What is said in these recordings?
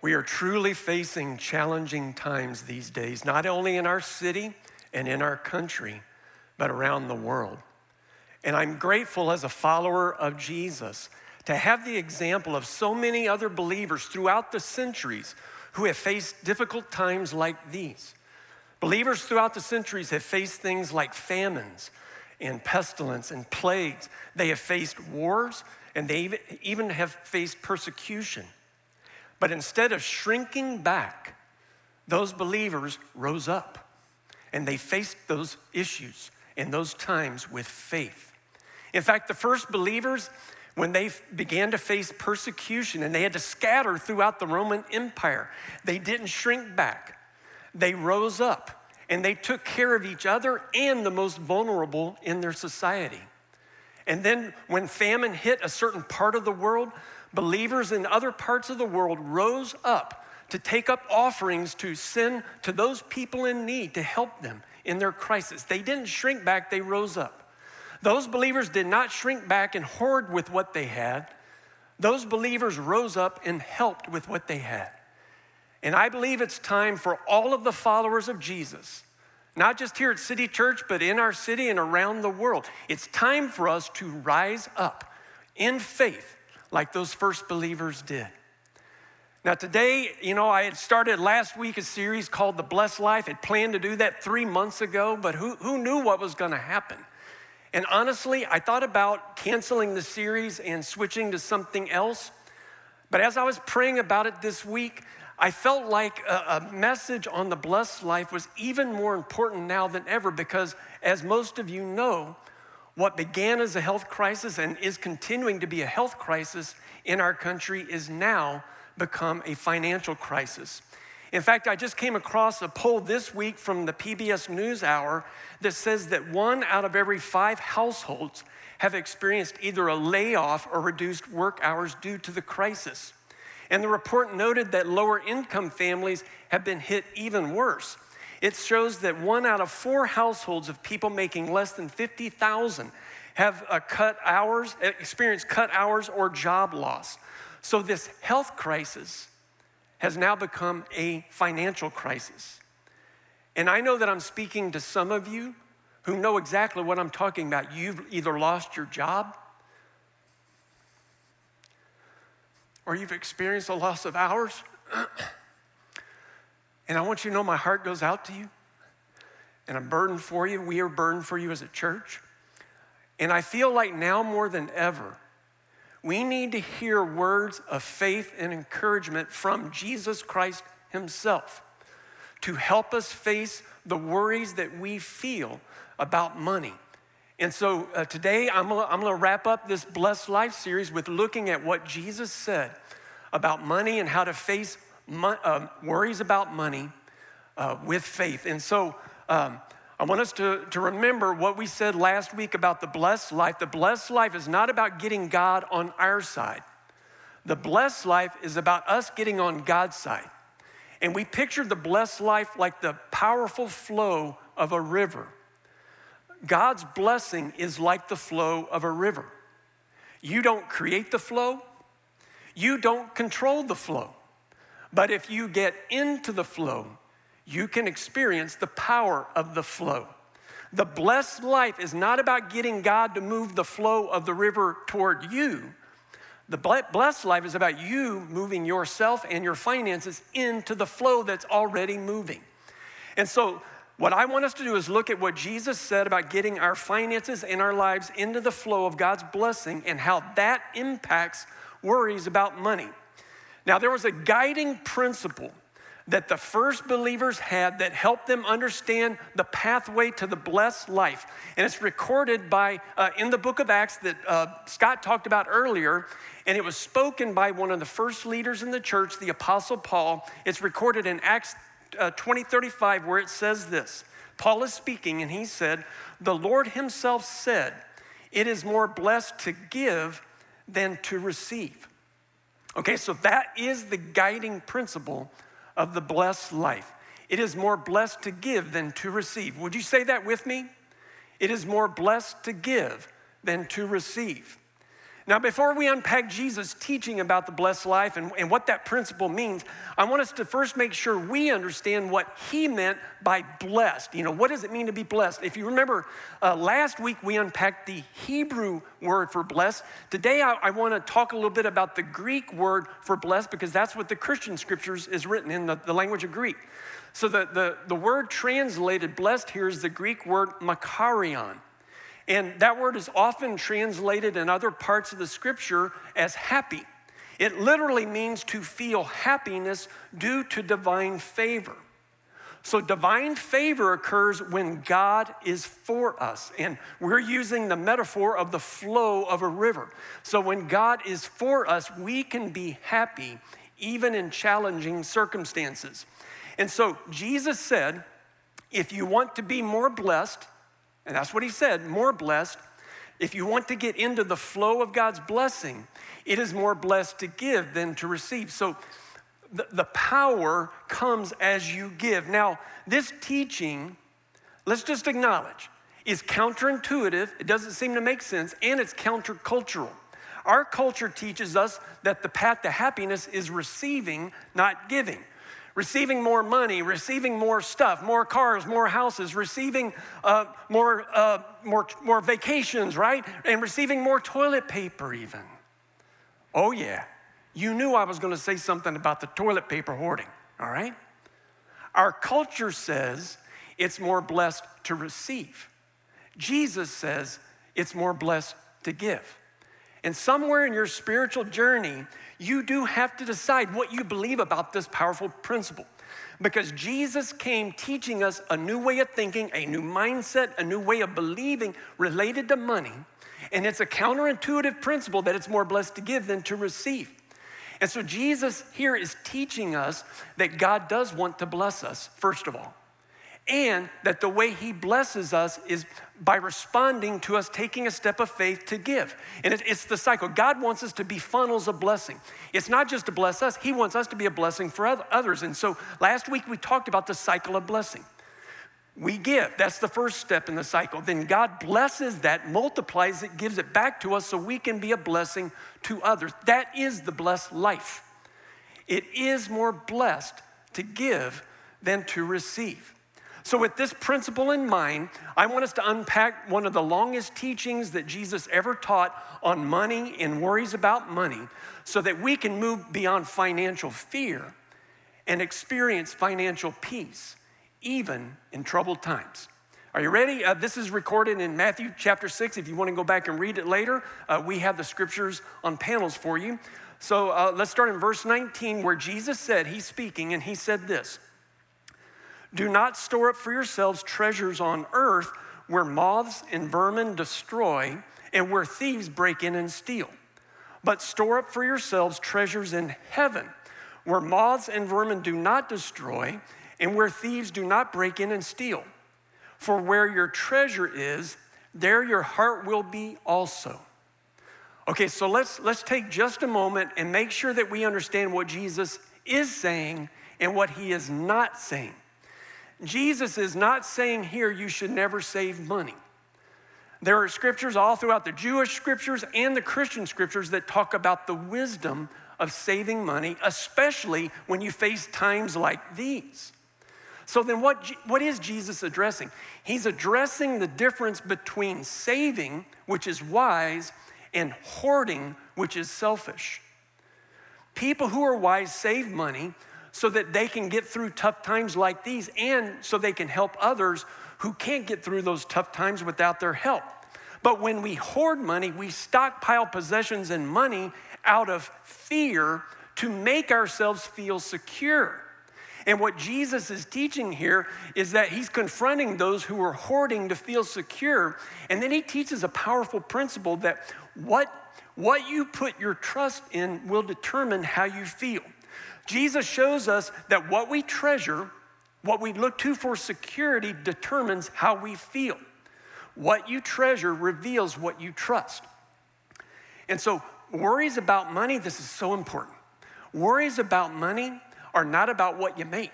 We are truly facing challenging times these days, not only in our city and in our country, but around the world. And I'm grateful as a follower of Jesus to have the example of so many other believers throughout the centuries who have faced difficult times like these. Believers throughout the centuries have faced things like famines and pestilence and plagues. They have faced wars and they even have faced persecution. But instead of shrinking back, those believers rose up and they faced those issues in those times with faith. In fact, the first believers, when they began to face persecution and they had to scatter throughout the Roman Empire, they didn't shrink back. They rose up and they took care of each other and the most vulnerable in their society. And then when famine hit a certain part of the world, believers in other parts of the world rose up to take up offerings to send to those people in need to help them in their crisis. They didn't shrink back, they rose up. Those believers did not shrink back and hoard with what they had. Those believers rose up and helped with what they had. And I believe it's time for all of the followers of Jesus, not just here at City Church, but in our city and around the world. It's time for us to rise up in faith like those first believers did. Now, today, you know, I had started last week a series called The Blessed Life. I planned to do that three months ago, but who, who knew what was going to happen? And honestly, I thought about canceling the series and switching to something else. But as I was praying about it this week, I felt like a, a, message on the blessed life was even more important now than ever because, as most of you know, what began as a health crisis and is continuing to be a health crisis in our country is now become a financial crisis. In fact, I just came across a poll this week from the PBS NewsHour that says that one out of every five households have experienced either a layoff or reduced work hours due to the crisis. And the report noted that lower income families have been hit even worse. It shows that one out of four households of people making less than 50,000 have a cut hours, eh, experienced cut hours or job loss. So this health crisis has now become a financial crisis. And I know that I'm speaking to some of you who know exactly what I'm talking about. You've either lost your job or you've experienced a loss of hours. And I want you to know my heart goes out to you. And I'm burdened for you. We are burdened for you as a church. And I feel like now more than ever, we need to hear words of faith and encouragement from Jesus Christ Himself to help us face the worries that we feel about money. And so uh, today I'm gonna, I'm gonna wrap up this Blessed Life series with looking at what Jesus said about money and how to face uh, worries about money uh, with faith. And so um, I want us to, to remember what we said last week about the blessed life. The blessed life is not about getting God on our side, the blessed life is about us getting on God's side. And we pictured the blessed life like the powerful flow of a river. God's blessing is like the flow of a river. You don't create the flow, you don't control the flow. But if you get into the flow, you can experience the power of the flow. The blessed life is not about getting God to move the flow of the river toward you. The blessed life is about you moving yourself and your finances into the flow that's already moving. And so, what I want us to do is look at what Jesus said about getting our finances and our lives into the flow of God's blessing and how that impacts worries about money. Now, there was a guiding principle that the first believers had that helped them understand the pathway to the blessed life. And it's recorded by, uh, in the book of Acts that uh, Scott talked about earlier, and it was spoken by one of the first leaders in the church, the Apostle Paul. It's recorded in Acts uh, 20 35, where it says this Paul is speaking, and he said, The Lord Himself said, It is more blessed to give than to receive. Okay, so that is the guiding principle of the blessed life. It is more blessed to give than to receive. Would you say that with me? It is more blessed to give than to receive. Now, before we unpack Jesus' teaching about the blessed life and, and what that principle means, I want us to first make sure we understand what he meant by blessed. You know, what does it mean to be blessed? If you remember, uh, last week we unpacked the Hebrew word for blessed. Today I, I want to talk a little bit about the Greek word for blessed because that's what the Christian scriptures is written in the, the language of Greek. So the, the, the word translated blessed here is the Greek word makarion. And that word is often translated in other parts of the scripture as happy. It literally means to feel happiness due to divine favor. So, divine favor occurs when God is for us. And we're using the metaphor of the flow of a river. So, when God is for us, we can be happy even in challenging circumstances. And so, Jesus said, if you want to be more blessed, and that's what he said more blessed. If you want to get into the flow of God's blessing, it is more blessed to give than to receive. So the, the power comes as you give. Now, this teaching, let's just acknowledge, is counterintuitive. It doesn't seem to make sense, and it's countercultural. Our culture teaches us that the path to happiness is receiving, not giving receiving more money, receiving more stuff, more cars, more houses, receiving uh, more, uh, more, more vacations, right? And receiving more toilet paper, even. Oh, yeah. You knew I was going to say something about the toilet paper hoarding, all right? Our culture says it's more blessed to receive. Jesus says it's more blessed to give. And somewhere in your spiritual journey, you do have to decide what you believe about this powerful principle. Because Jesus came teaching us a new way of thinking, a new mindset, a new way of believing related to money. And it's a counterintuitive principle that it's more blessed to give than to receive. And so Jesus here is teaching us that God does want to bless us, first of all and that the way He blesses us is by responding to us taking a step of faith to give. And it, it's the cycle. God wants us to be funnels of blessing. It's not just to bless us, He wants us to be a blessing for others. And so last week we talked about the cycle of blessing. We give, that's the first step in the cycle. Then God blesses that, multiplies it, gives it back to us so we can be a blessing to others. That is the blessed life. It is more blessed to give than to receive. So, with this principle in mind, I want us to unpack one of the longest teachings that Jesus ever taught on money and worries about money so that we can move beyond financial fear and experience financial peace, even in troubled times. Are you ready? Uh, this is recorded in Matthew chapter 6. If you want to go back and read it later, uh, we have the scriptures on panels for you. So uh, let's start in verse 19, where Jesus said, He's speaking, and He said this. Do not store up for yourselves treasures on earth where moths and vermin destroy and where thieves break in and steal. But store up for yourselves treasures in heaven where moths and vermin do not destroy and where thieves do not break in and steal. For where your treasure is, there your heart will be also. Okay, so let's, let's take just a moment and make sure that we understand what Jesus is saying and what he is not saying. Jesus is not saying here you should never save money. There are scriptures all throughout the Jewish scriptures and the Christian scriptures that talk about the wisdom of saving money, especially when you face times like these. So, then what, what is Jesus addressing? He's addressing the difference between saving, which is wise, and hoarding, which is selfish. People who are wise save money so that they can get through tough times like these and so they can help others who can't get through those tough times without their help. But when we hoard money, we stockpile possessions and money out of fear to make ourselves feel secure. And what Jesus is teaching here is that he's confronting those who are hoarding to feel secure. And then he teaches a powerful principle that what, what you put your trust in will determine how you feel. Jesus shows us that what we treasure, what we look to for security, determines how we feel. What you treasure reveals what you trust. And so, worries about money, this is so important. Worries about money are not about what you make,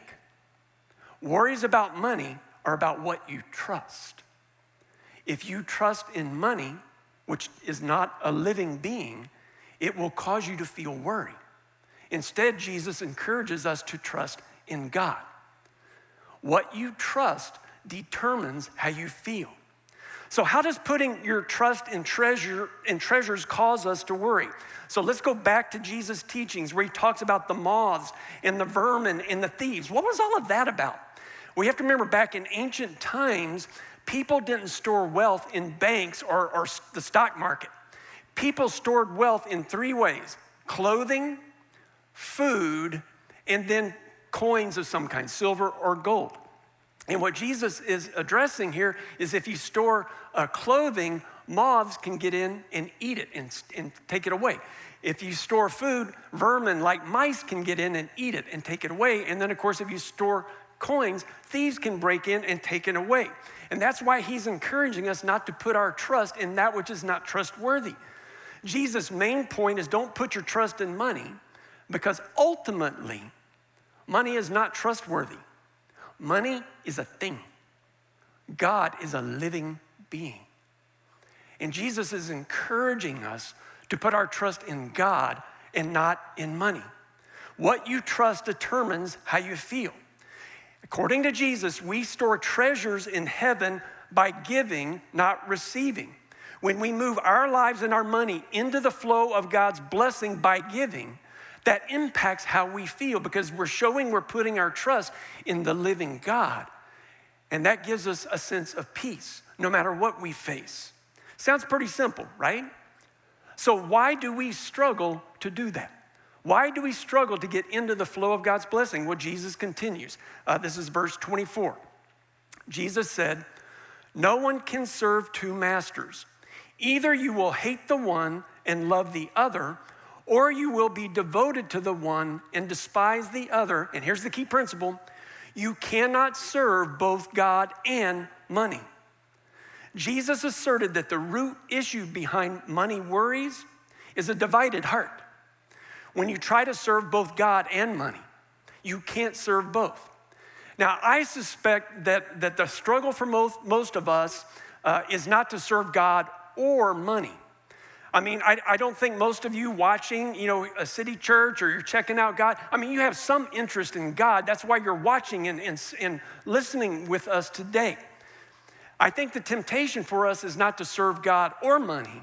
worries about money are about what you trust. If you trust in money, which is not a living being, it will cause you to feel worry. Instead, Jesus encourages us to trust in God. What you trust determines how you feel. So, how does putting your trust in treasure in treasures cause us to worry? So let's go back to Jesus' teachings where he talks about the moths and the vermin and the thieves. What was all of that about? We have to remember back in ancient times, people didn't store wealth in banks or, or the stock market. People stored wealth in three ways clothing, food, and then coins of some kind, silver or gold. And what Jesus is addressing here is if you store uh, clothing, moths can get in and eat it and, and take it away. If you store food, vermin like mice can get in and eat it and take it away. And then, of course, if you store coins, thieves can break in and take it away. And that's why he's encouraging us not to put our trust in that which is not trustworthy. Jesus' main point is don't put your trust in money because ultimately, money is not trustworthy. Money is a thing, God is a living being. And Jesus is encouraging us to put our trust in God and not in money. What you trust determines how you feel. According to Jesus, we store treasures in heaven by giving, not receiving. When we move our lives and our money into the flow of God's blessing by giving, that impacts how we feel because we're showing we're putting our trust in the living God. And that gives us a sense of peace no matter what we face. Sounds pretty simple, right? So, why do we struggle to do that? Why do we struggle to get into the flow of God's blessing? Well, Jesus continues. Uh, this is verse 24. Jesus said, No one can serve two masters. Either you will hate the one and love the other, or you will be devoted to the one and despise the other. And here's the key principle you cannot serve both God and money. Jesus asserted that the root issue behind money worries is a divided heart. When you try to serve both God and money, you can't serve both. Now, I suspect that, that the struggle for most, most of us uh, is not to serve God or money. I mean, I, I don't think most of you watching, you know, a city church or you're checking out God, I mean, you have some interest in God. That's why you're watching and, and, and listening with us today. I think the temptation for us is not to serve God or money.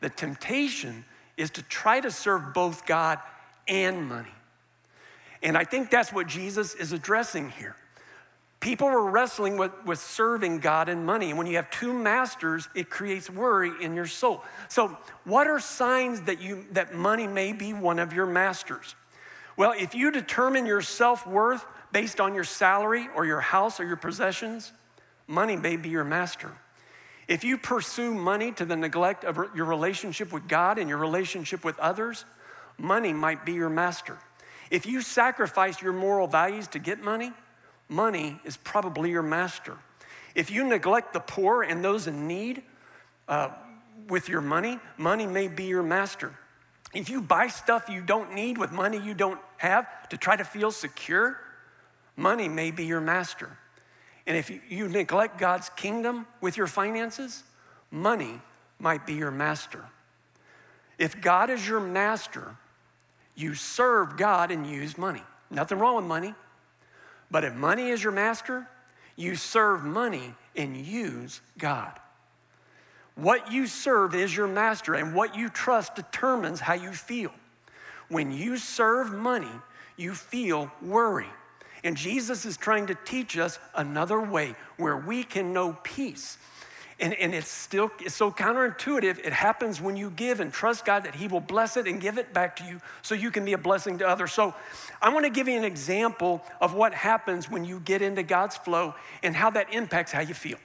The temptation is to try to serve both God and money. And I think that's what Jesus is addressing here. People were wrestling with, with serving God and money. And when you have two masters, it creates worry in your soul. So, what are signs that, you, that money may be one of your masters? Well, if you determine your self worth based on your salary or your house or your possessions, money may be your master. If you pursue money to the neglect of your relationship with God and your relationship with others, money might be your master. If you sacrifice your moral values to get money, money is probably your master. If you neglect the poor and those in need uh, with your money, money may be your master. If you buy stuff you don't need with money you don't have to try to feel secure, money may be your master. And if you neglect God's kingdom with your finances, money might be your master. If God is your master, you serve God and use money. Nothing wrong with money. But if money is your master, you serve money and use God. What you serve is your master, and what you trust determines how you feel. When you serve money, you feel worry. And Jesus is trying to teach us another way where we can know peace and, and it's still it's so counterintuitive. It happens when you give and trust God that He will bless it and give it back to you so you can be a blessing to others. So I want to give you an example of what happens when you get into God's flow and how that impacts how you feel.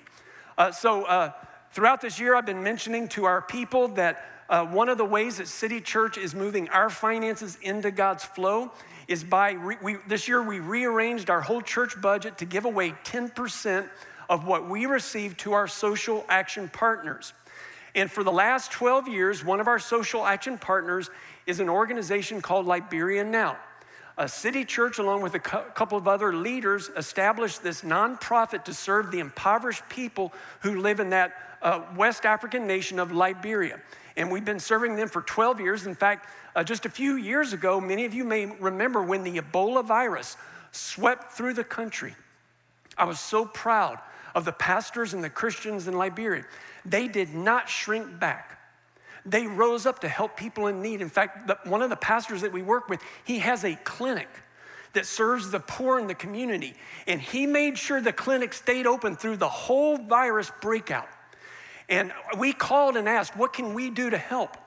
Uh, so uh, throughout this year, I've been mentioning to our people that uh, one of the ways that City Church is moving our finances into God's flow is by re- we, this year we rearranged our whole church budget to give away 10% of what we receive to our social action partners. And for the last 12 years, one of our social action partners is an organization called Liberia Now. A city church, along with a couple of other leaders, established this nonprofit to serve the impoverished people who live in that uh, West African nation of Liberia. And we've been serving them for 12 years. In fact, uh, just a few years ago, many of you may remember when the Ebola virus swept through the country. I was so proud of the pastors and the Christians in Liberia. They did not shrink back. They rose up to help people in need. In fact, the, one of the pastors that we work with, he has a clinic that serves the poor in the community. And he made sure the clinic stayed open through the whole virus breakout. And we called and asked, What can we do to help?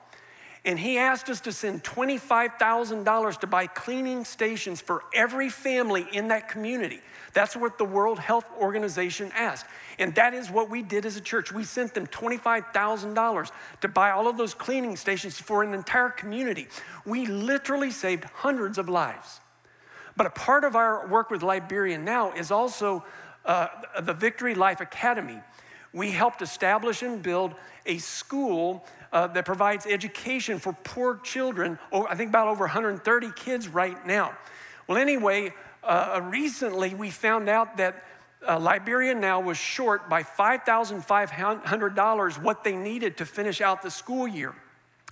And he asked us to send $25,000 to buy cleaning stations for every family in that community. That's what the World Health Organization asked. And that is what we did as a church. We sent them $25,000 to buy all of those cleaning stations for an entire community. We literally saved hundreds of lives. But a part of our work with Liberia now is also uh, the Victory Life Academy. We helped establish and build a school uh, that provides education for poor children. Oh, I think about over 130 kids right now. Well, anyway, uh, recently we found out that uh, Liberia now was short by $5,500 what they needed to finish out the school year.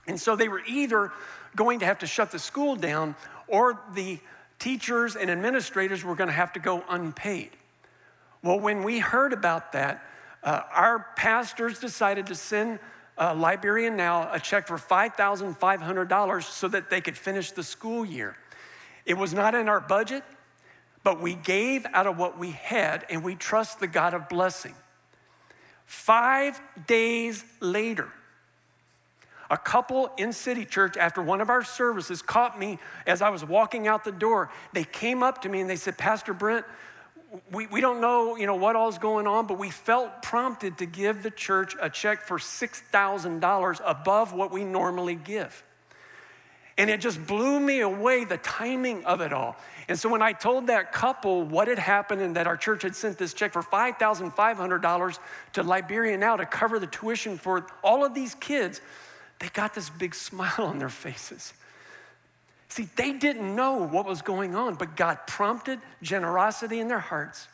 And so they were either going to have to shut the school down or the teachers and administrators were going to have to go unpaid. Well, when we heard about that, uh, our pastors decided to send uh, Liberia Now a check for $5,500 so that they could finish the school year. It was not in our budget, but we gave out of what we had and we trust the God of blessing. Five days later, a couple in City Church after one of our services caught me as I was walking out the door. They came up to me and they said, Pastor Brent, we, we don't know, you know what all's going on, but we felt prompted to give the church a check for $6,000 above what we normally give. And it just blew me away, the timing of it all. And so when I told that couple what had happened and that our church had sent this check for $5,500 to Liberia now to cover the tuition for all of these kids, they got this big smile on their faces. See, they didn't know what was going on, but God prompted generosity in their hearts.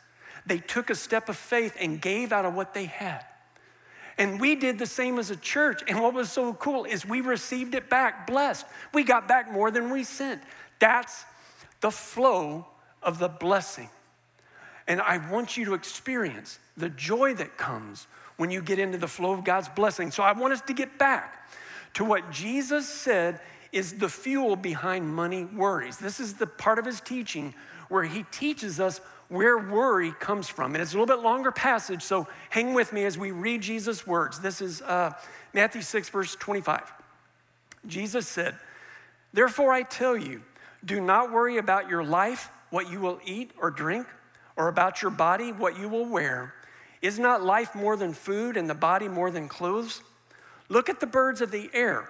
They took a step of faith and gave out of what they had. And we did the same as a church. And what was so cool is we received it back, blessed. We got back more than we sent. That's the flow of the blessing. And I want you to experience the joy that comes when you get into the flow of God's blessing. So I want us to get back to what Jesus said is the fuel behind money worries. This is the part of his teaching where he teaches us where worry comes from. And it's a little bit longer passage, so hang with me as we read Jesus' words. This is uh, Matthew 6, verse 25. Jesus said, Therefore I tell you, do not worry about your life, what you will eat or drink, or about your body, what you will wear. Is not life more than food and the body more than clothes? Look at the birds of the air.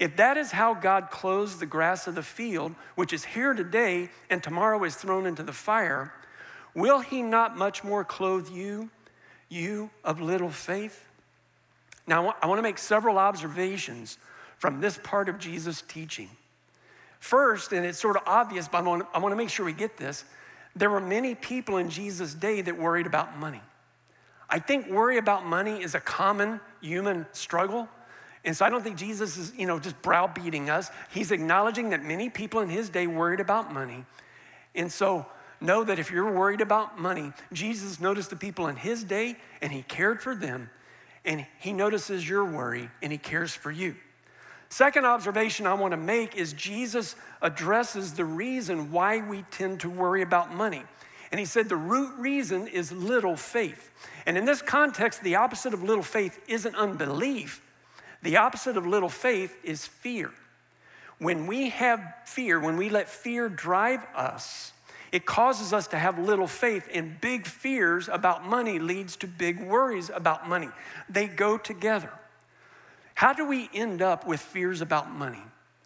If that is how God clothes the grass of the field, which is here today and tomorrow is thrown into the fire, will he not much more clothe you, you of little faith? Now, I want to make several observations from this part of Jesus' teaching. First, and it's sort of obvious, but I want, to make sure we get this. There were many people in Jesus' day that worried about money. I think worry about money is a common human struggle. And so I don't think Jesus is, you know, just browbeating us. He's acknowledging that many people in his day worried about money. And so know that if you're worried about money, Jesus noticed the people in his day and he cared for them. And he notices your worry and he cares for you. Second observation I want to make is Jesus addresses the reason why we tend to worry about money. And he said the root reason is little faith. And in this context, the opposite of little faith isn't unbelief, the opposite of little faith is fear. When we have fear, when we let fear drive us, it causes us to have little faith, and big fears about money leads to big worries about money. They go together. How do we end up with fears about money?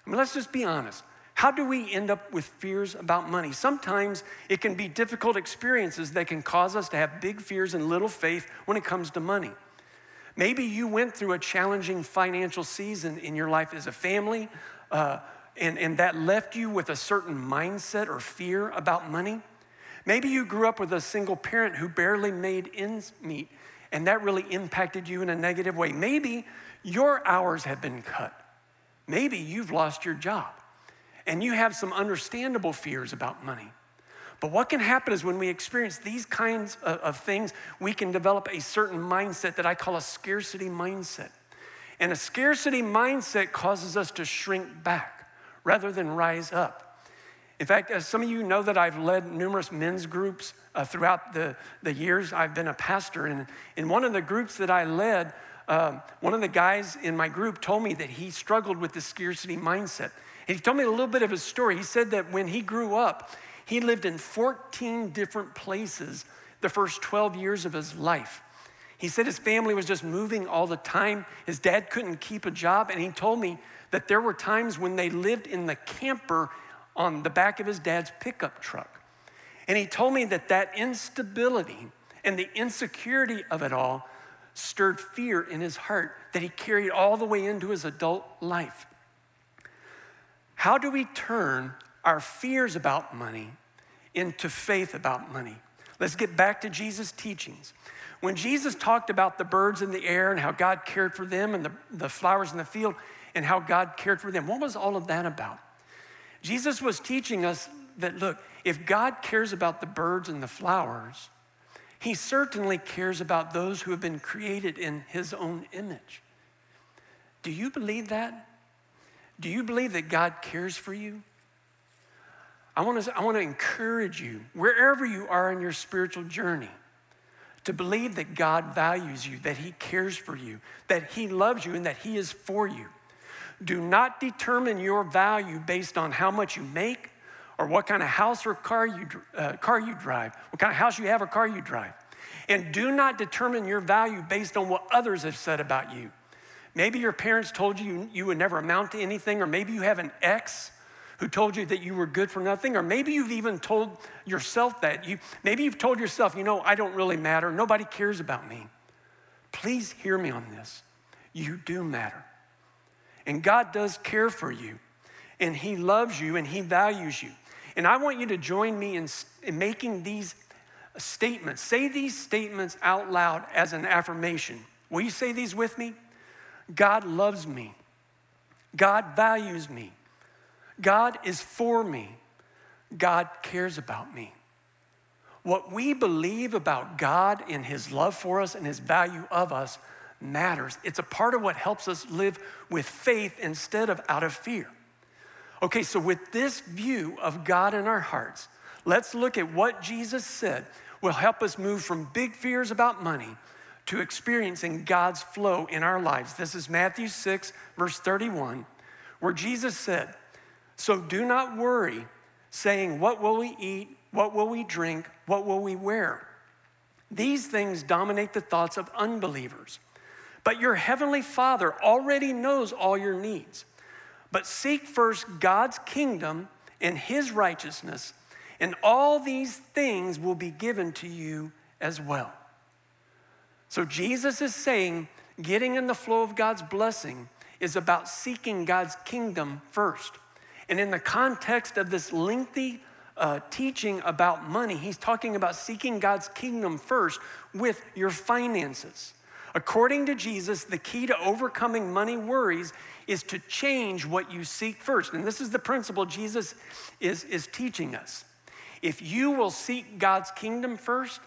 I mean, let's just be honest. How do we end up with fears about money? Sometimes it can be difficult experiences that can cause us to have big fears and little faith when it comes to money. Maybe you went through a challenging financial season in your life as a family, uh, and, and that left you with a certain mindset or fear about money. Maybe you grew up with a single parent who barely made ends meet, and that really impacted you in a negative way. Maybe your hours have been cut. Maybe you've lost your job, and you have some understandable fears about money. But what can happen is when we experience these kinds of, of, things, we can develop a certain mindset that I call a scarcity mindset. And a scarcity mindset causes us to shrink back rather than rise up. In fact, as some of you know that I've led numerous men's groups uh, throughout the, the years I've been a pastor. And in one of the groups that I led, um, one of the guys in my group told me that he struggled with the scarcity mindset. He told me a little bit of his story. He said that when he grew up, he lived in 14 different places the first 12 years of his life. He said his family was just moving all the time. His dad couldn't keep a job. And he told me that there were times when they lived in the camper on the back of his dad's pickup truck. And he told me that that instability and the insecurity of it all stirred fear in his heart that he carried all the way into his adult life. How do we turn our fears about money into faith about money. Let's get back to Jesus' teachings. When Jesus talked about the birds in the air and how God cared for them and the, the flowers in the field and how God cared for them, what was all of that about? Jesus was teaching us that, look, if God cares about the birds and the flowers, he certainly cares about those who have been created in his own image. Do you believe that? Do you believe that God cares for you? I want, to, I want to encourage you, wherever you are in your spiritual journey, to believe that God values you, that He cares for you, that He loves you, and that He is for you. Do not determine your value based on how much you make or what kind of house or car you, uh, car you drive, what kind of house you have or car you drive. And do not determine your value based on what others have said about you. Maybe your parents told you you would never amount to anything, or maybe you have an ex who told you that you were good for nothing, or maybe you've even told yourself that. You, maybe you've told yourself, you know, I don't really matter, nobody cares about me. Please hear me on this. You do matter. And God does care for you, and He loves you, and He values you. And I want you to join me in, in making these statements. Say these statements out loud as an affirmation. Will you say these with me? God loves me. God values me. God is for me. God cares about me. What we believe about God and His love for us and His value of us matters. It's a part of what helps us live with faith instead of out of fear. Okay, so with this view of God in our hearts, let's look at what Jesus said will help us move from big fears about money to experiencing God's flow in our lives. This is Matthew 6, verse 31, where Jesus said, so do not worry, saying, What will we eat? What will we drink? What will we wear? These things dominate the thoughts of unbelievers. But your heavenly Father already knows all your needs. But seek first God's kingdom and his righteousness, and all these things will be given to you as well. So Jesus is saying, getting in the flow of God's blessing is about seeking God's kingdom first. And in the context of this lengthy uh, teaching about money, he's talking about seeking God's kingdom first with your finances. According to Jesus, the key to overcoming money worries is to change what you seek first. And this is the principle Jesus is, is teaching us. If you will seek God's kingdom first,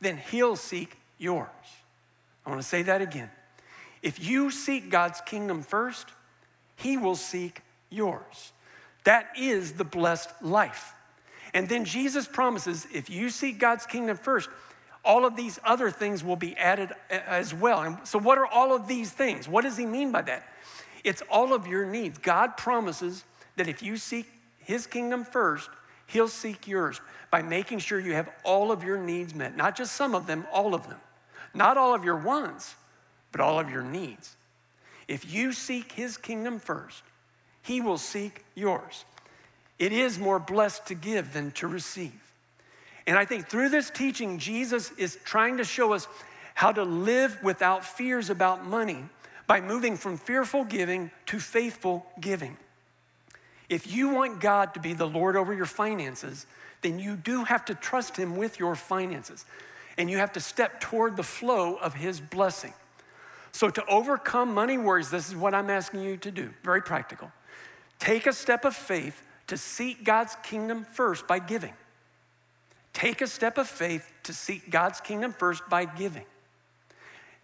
then he'll seek yours. I want to say that again. If you seek God's kingdom first, he will seek yours. That is the blessed life. And then Jesus promises if you seek God's kingdom first, all of these other things will be added as well. And so, what are all of these things? What does he mean by that? It's all of your needs. God promises that if you seek his kingdom first, he'll seek yours by making sure you have all of your needs met. Not just some of them, all of them. Not all of your wants, but all of your needs. If you seek his kingdom first, he will seek yours. It is more blessed to give than to receive. And I think through this teaching, Jesus is trying to show us how to live without fears about money by moving from fearful giving to faithful giving. If you want God to be the Lord over your finances, then you do have to trust Him with your finances. And you have to step toward the flow of His blessing. So, to overcome money worries, this is what I'm asking you to do. Very practical. Take a step of faith to seek God's kingdom first by giving. Take a step of faith to seek God's kingdom first by giving.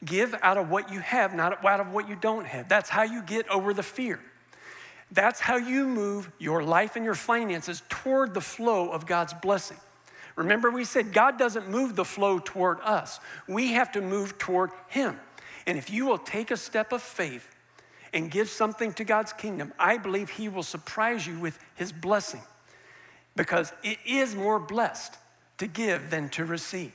Give out of what you have, not out of what you don't have. That's how you get over the fear. That's how you move your life and your finances toward the flow of God's blessing. Remember, we said God doesn't move the flow toward us, we have to move toward Him. And if you will take a step of faith and give something to God's kingdom, I believe He will surprise you with His blessing because it is more blessed to give than to receive.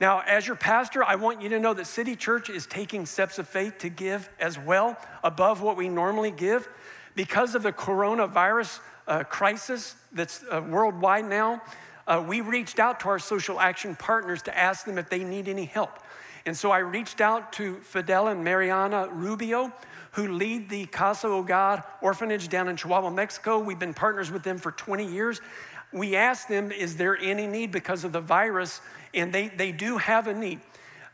Now, as your pastor, I want you to know that City Church is taking steps of faith to give as well above what we normally give. Because of the coronavirus uh, crisis that's uh, worldwide now, uh, we reached out to our social action partners to ask them if they need any help. And so I reached out to Fidel and Mariana Rubio, who lead the Casa Hogar orphanage down in Chihuahua, Mexico. We've been partners with them for 20 years. We asked them, is there any need because of the virus? And they, they do have a need.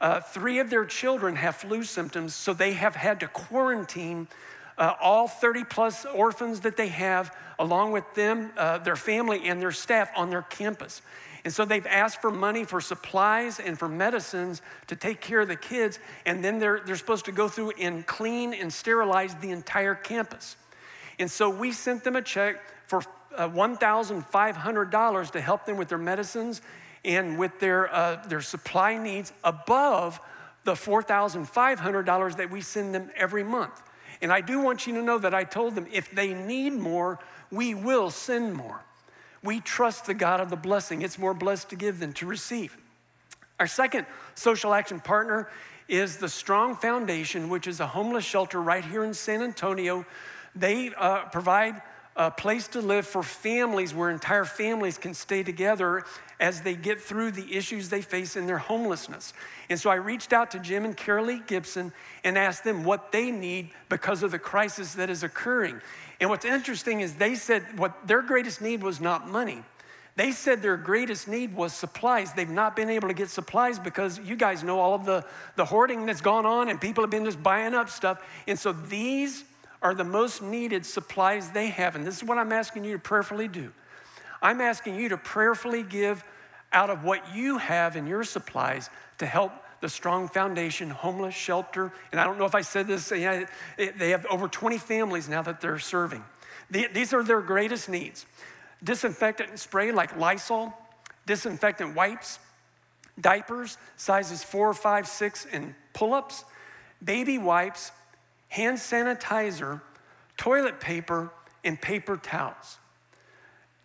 Uh, three of their children have flu symptoms, so they have had to quarantine uh, all 30 plus orphans that they have, along with them, uh, their family, and their staff on their campus. And so they've asked for money for supplies and for medicines to take care of the kids, and then they're, they're supposed to go through and clean and sterilize the entire campus. And so we sent them a check for uh, $1,500 to help them with their medicines and with their, uh, their supply needs above the $4,500 that we send them every month. And I do want you to know that I told them if they need more, we will send more. We trust the God of the blessing. It's more blessed to give than to receive. Our second social action partner is the Strong Foundation, which is a homeless shelter right here in San Antonio. They uh, provide a place to live for families where entire families can stay together as they get through the issues they face in their homelessness. And so I reached out to Jim and Carolee Gibson and asked them what they need because of the crisis that is occurring. And what's interesting is they said what their greatest need was not money. They said their greatest need was supplies. They've not been able to get supplies because you guys know all of the, the hoarding that's gone on and people have been just buying up stuff. And so these are the most needed supplies they have. And this is what I'm asking you to prayerfully do. I'm asking you to prayerfully give out of what you have in your supplies to help the Strong Foundation homeless shelter. And I don't know if I said this, they have over 20 families now that they're serving. These are their greatest needs disinfectant spray like Lysol, disinfectant wipes, diapers, sizes four, five, six, and pull ups, baby wipes, hand sanitizer, toilet paper, and paper towels.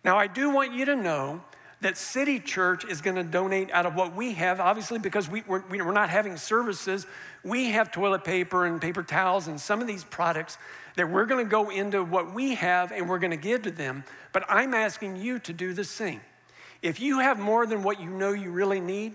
Now, I do want you to know that City Church is going to donate out of what we have, obviously, because we, we're, we're not having services. We have toilet paper and paper towels and some of these products that we're going to go into what we have and we're going to give to them. But I'm asking you to do the same. If you have more than what you know you really need,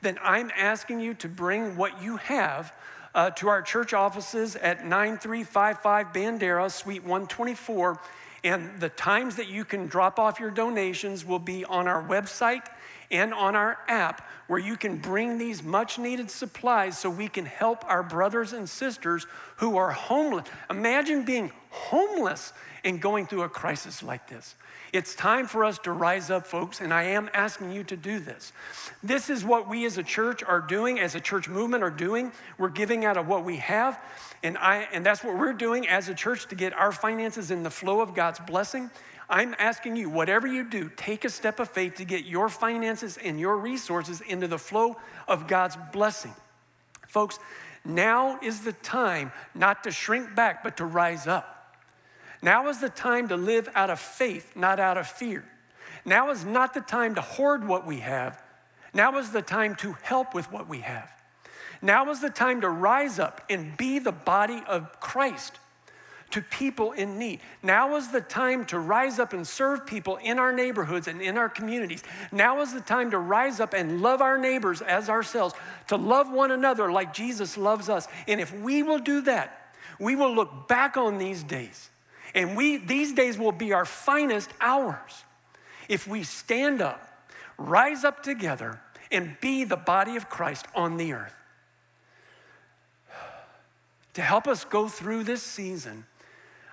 then I'm asking you to bring what you have uh, to our church offices at 9355 Bandera, Suite 124. And the times that you can drop off your donations will be on our website and on our app, where you can bring these much needed supplies so we can help our brothers and sisters who are homeless. Imagine being homeless and going through a crisis like this. It's time for us to rise up, folks, and I am asking you to do this. This is what we as a church are doing, as a church movement are doing. We're giving out of what we have, and, I, and that's what we're doing as a church to get our finances in the flow of God's blessing. I'm asking you, whatever you do, take a step of faith to get your finances and your resources into the flow of God's blessing. Folks, now is the time not to shrink back, but to rise up. Now is the time to live out of faith, not out of fear. Now is not the time to hoard what we have. Now is the time to help with what we have. Now is the time to rise up and be the body of Christ, to people in need. Now is the time to rise up and serve people in our neighborhoods and in our communities. Now is the time to rise up and love our neighbors as ourselves, to love one another like Jesus loves us. And if we will do that, we will look back on these days, and we, these days will be our finest hours if we stand up, rise up together, and be the body of Christ on the earth. To help us go through this season,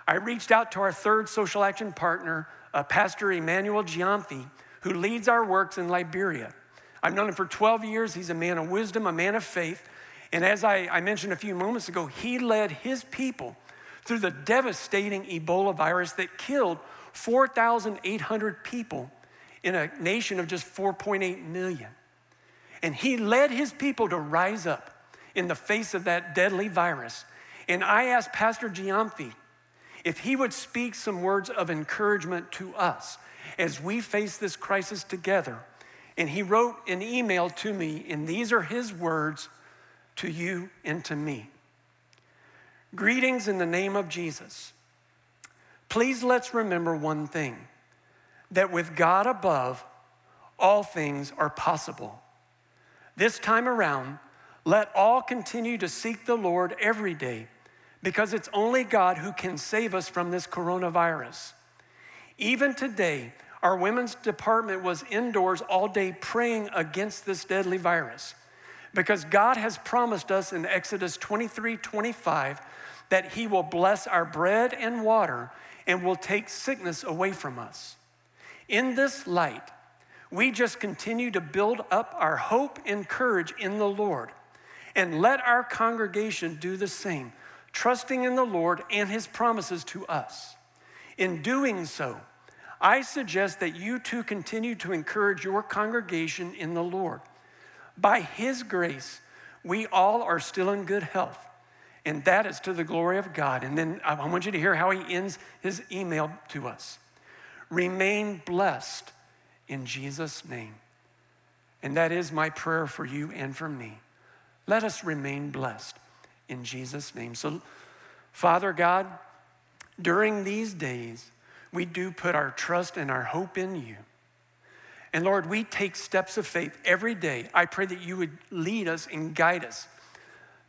I reached out to our third social action partner, uh, Pastor Emmanuel Giamfi, who leads our works in Liberia. I've known him for 12 years. He's a man of wisdom, a man of faith. And as I, I mentioned a few moments ago, he led his people through the devastating Ebola virus that killed 4,800 people in a nation of just 4.8 million. And he led his people to rise up in the face of that deadly virus. And I asked Pastor Giamfi if he would speak some words of encouragement to us as we face this crisis together. And he wrote an email to me, and these are his words to you and to me. Greetings in the name of Jesus. Please let's remember one thing that with God above, all things are possible. This time around, let all continue to seek the Lord every day because it's only God who can save us from this coronavirus. Even today, our women's department was indoors all day praying against this deadly virus because God has promised us in Exodus 23 25 that He will bless our bread and water and will take sickness away from us. In this light, we just continue to build up our hope and courage in the Lord and let our congregation do the same, trusting in the Lord and His promises to us. In doing so, I suggest that you too continue to encourage your congregation in the Lord. By His grace, we all are still in good health, and that is to the glory of God. And then I want you to hear how He ends His email to us Remain blessed in Jesus' name. And that is my prayer for you and for me. Let us remain blessed in Jesus' name. So, Father God, during these days, we do put our trust and our hope in you. And Lord, we take steps of faith every day. I pray that you would lead us and guide us.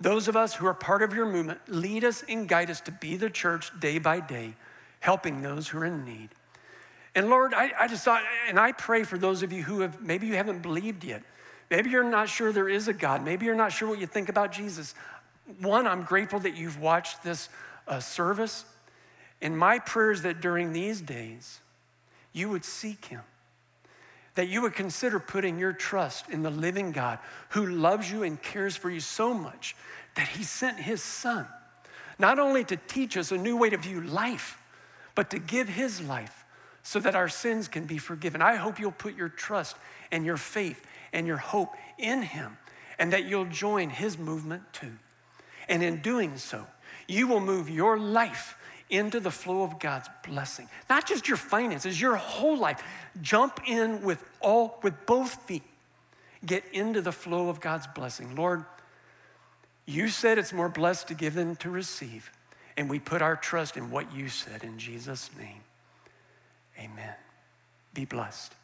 Those of us who are part of your movement, lead us and guide us to be the church day by day, helping those who are in need. And Lord, I, I just thought, and I pray for those of you who have, maybe you haven't believed yet. Maybe you're not sure there is a God. Maybe you're not sure what you think about Jesus. One, I'm grateful that you've watched this uh, service. And my prayer is that during these days, you would seek him, that you would consider putting your trust in the living God who loves you and cares for you so much that he sent his son, not only to teach us a new way to view life, but to give his life so that our sins can be forgiven. I hope you'll put your trust and your faith and your hope in him and that you'll join his movement too. And in doing so, you will move your life into the flow of God's blessing. Not just your finances, your whole life. Jump in with all with both feet. Get into the flow of God's blessing. Lord, you said it's more blessed to give than to receive. And we put our trust in what you said in Jesus' name. Amen. Be blessed.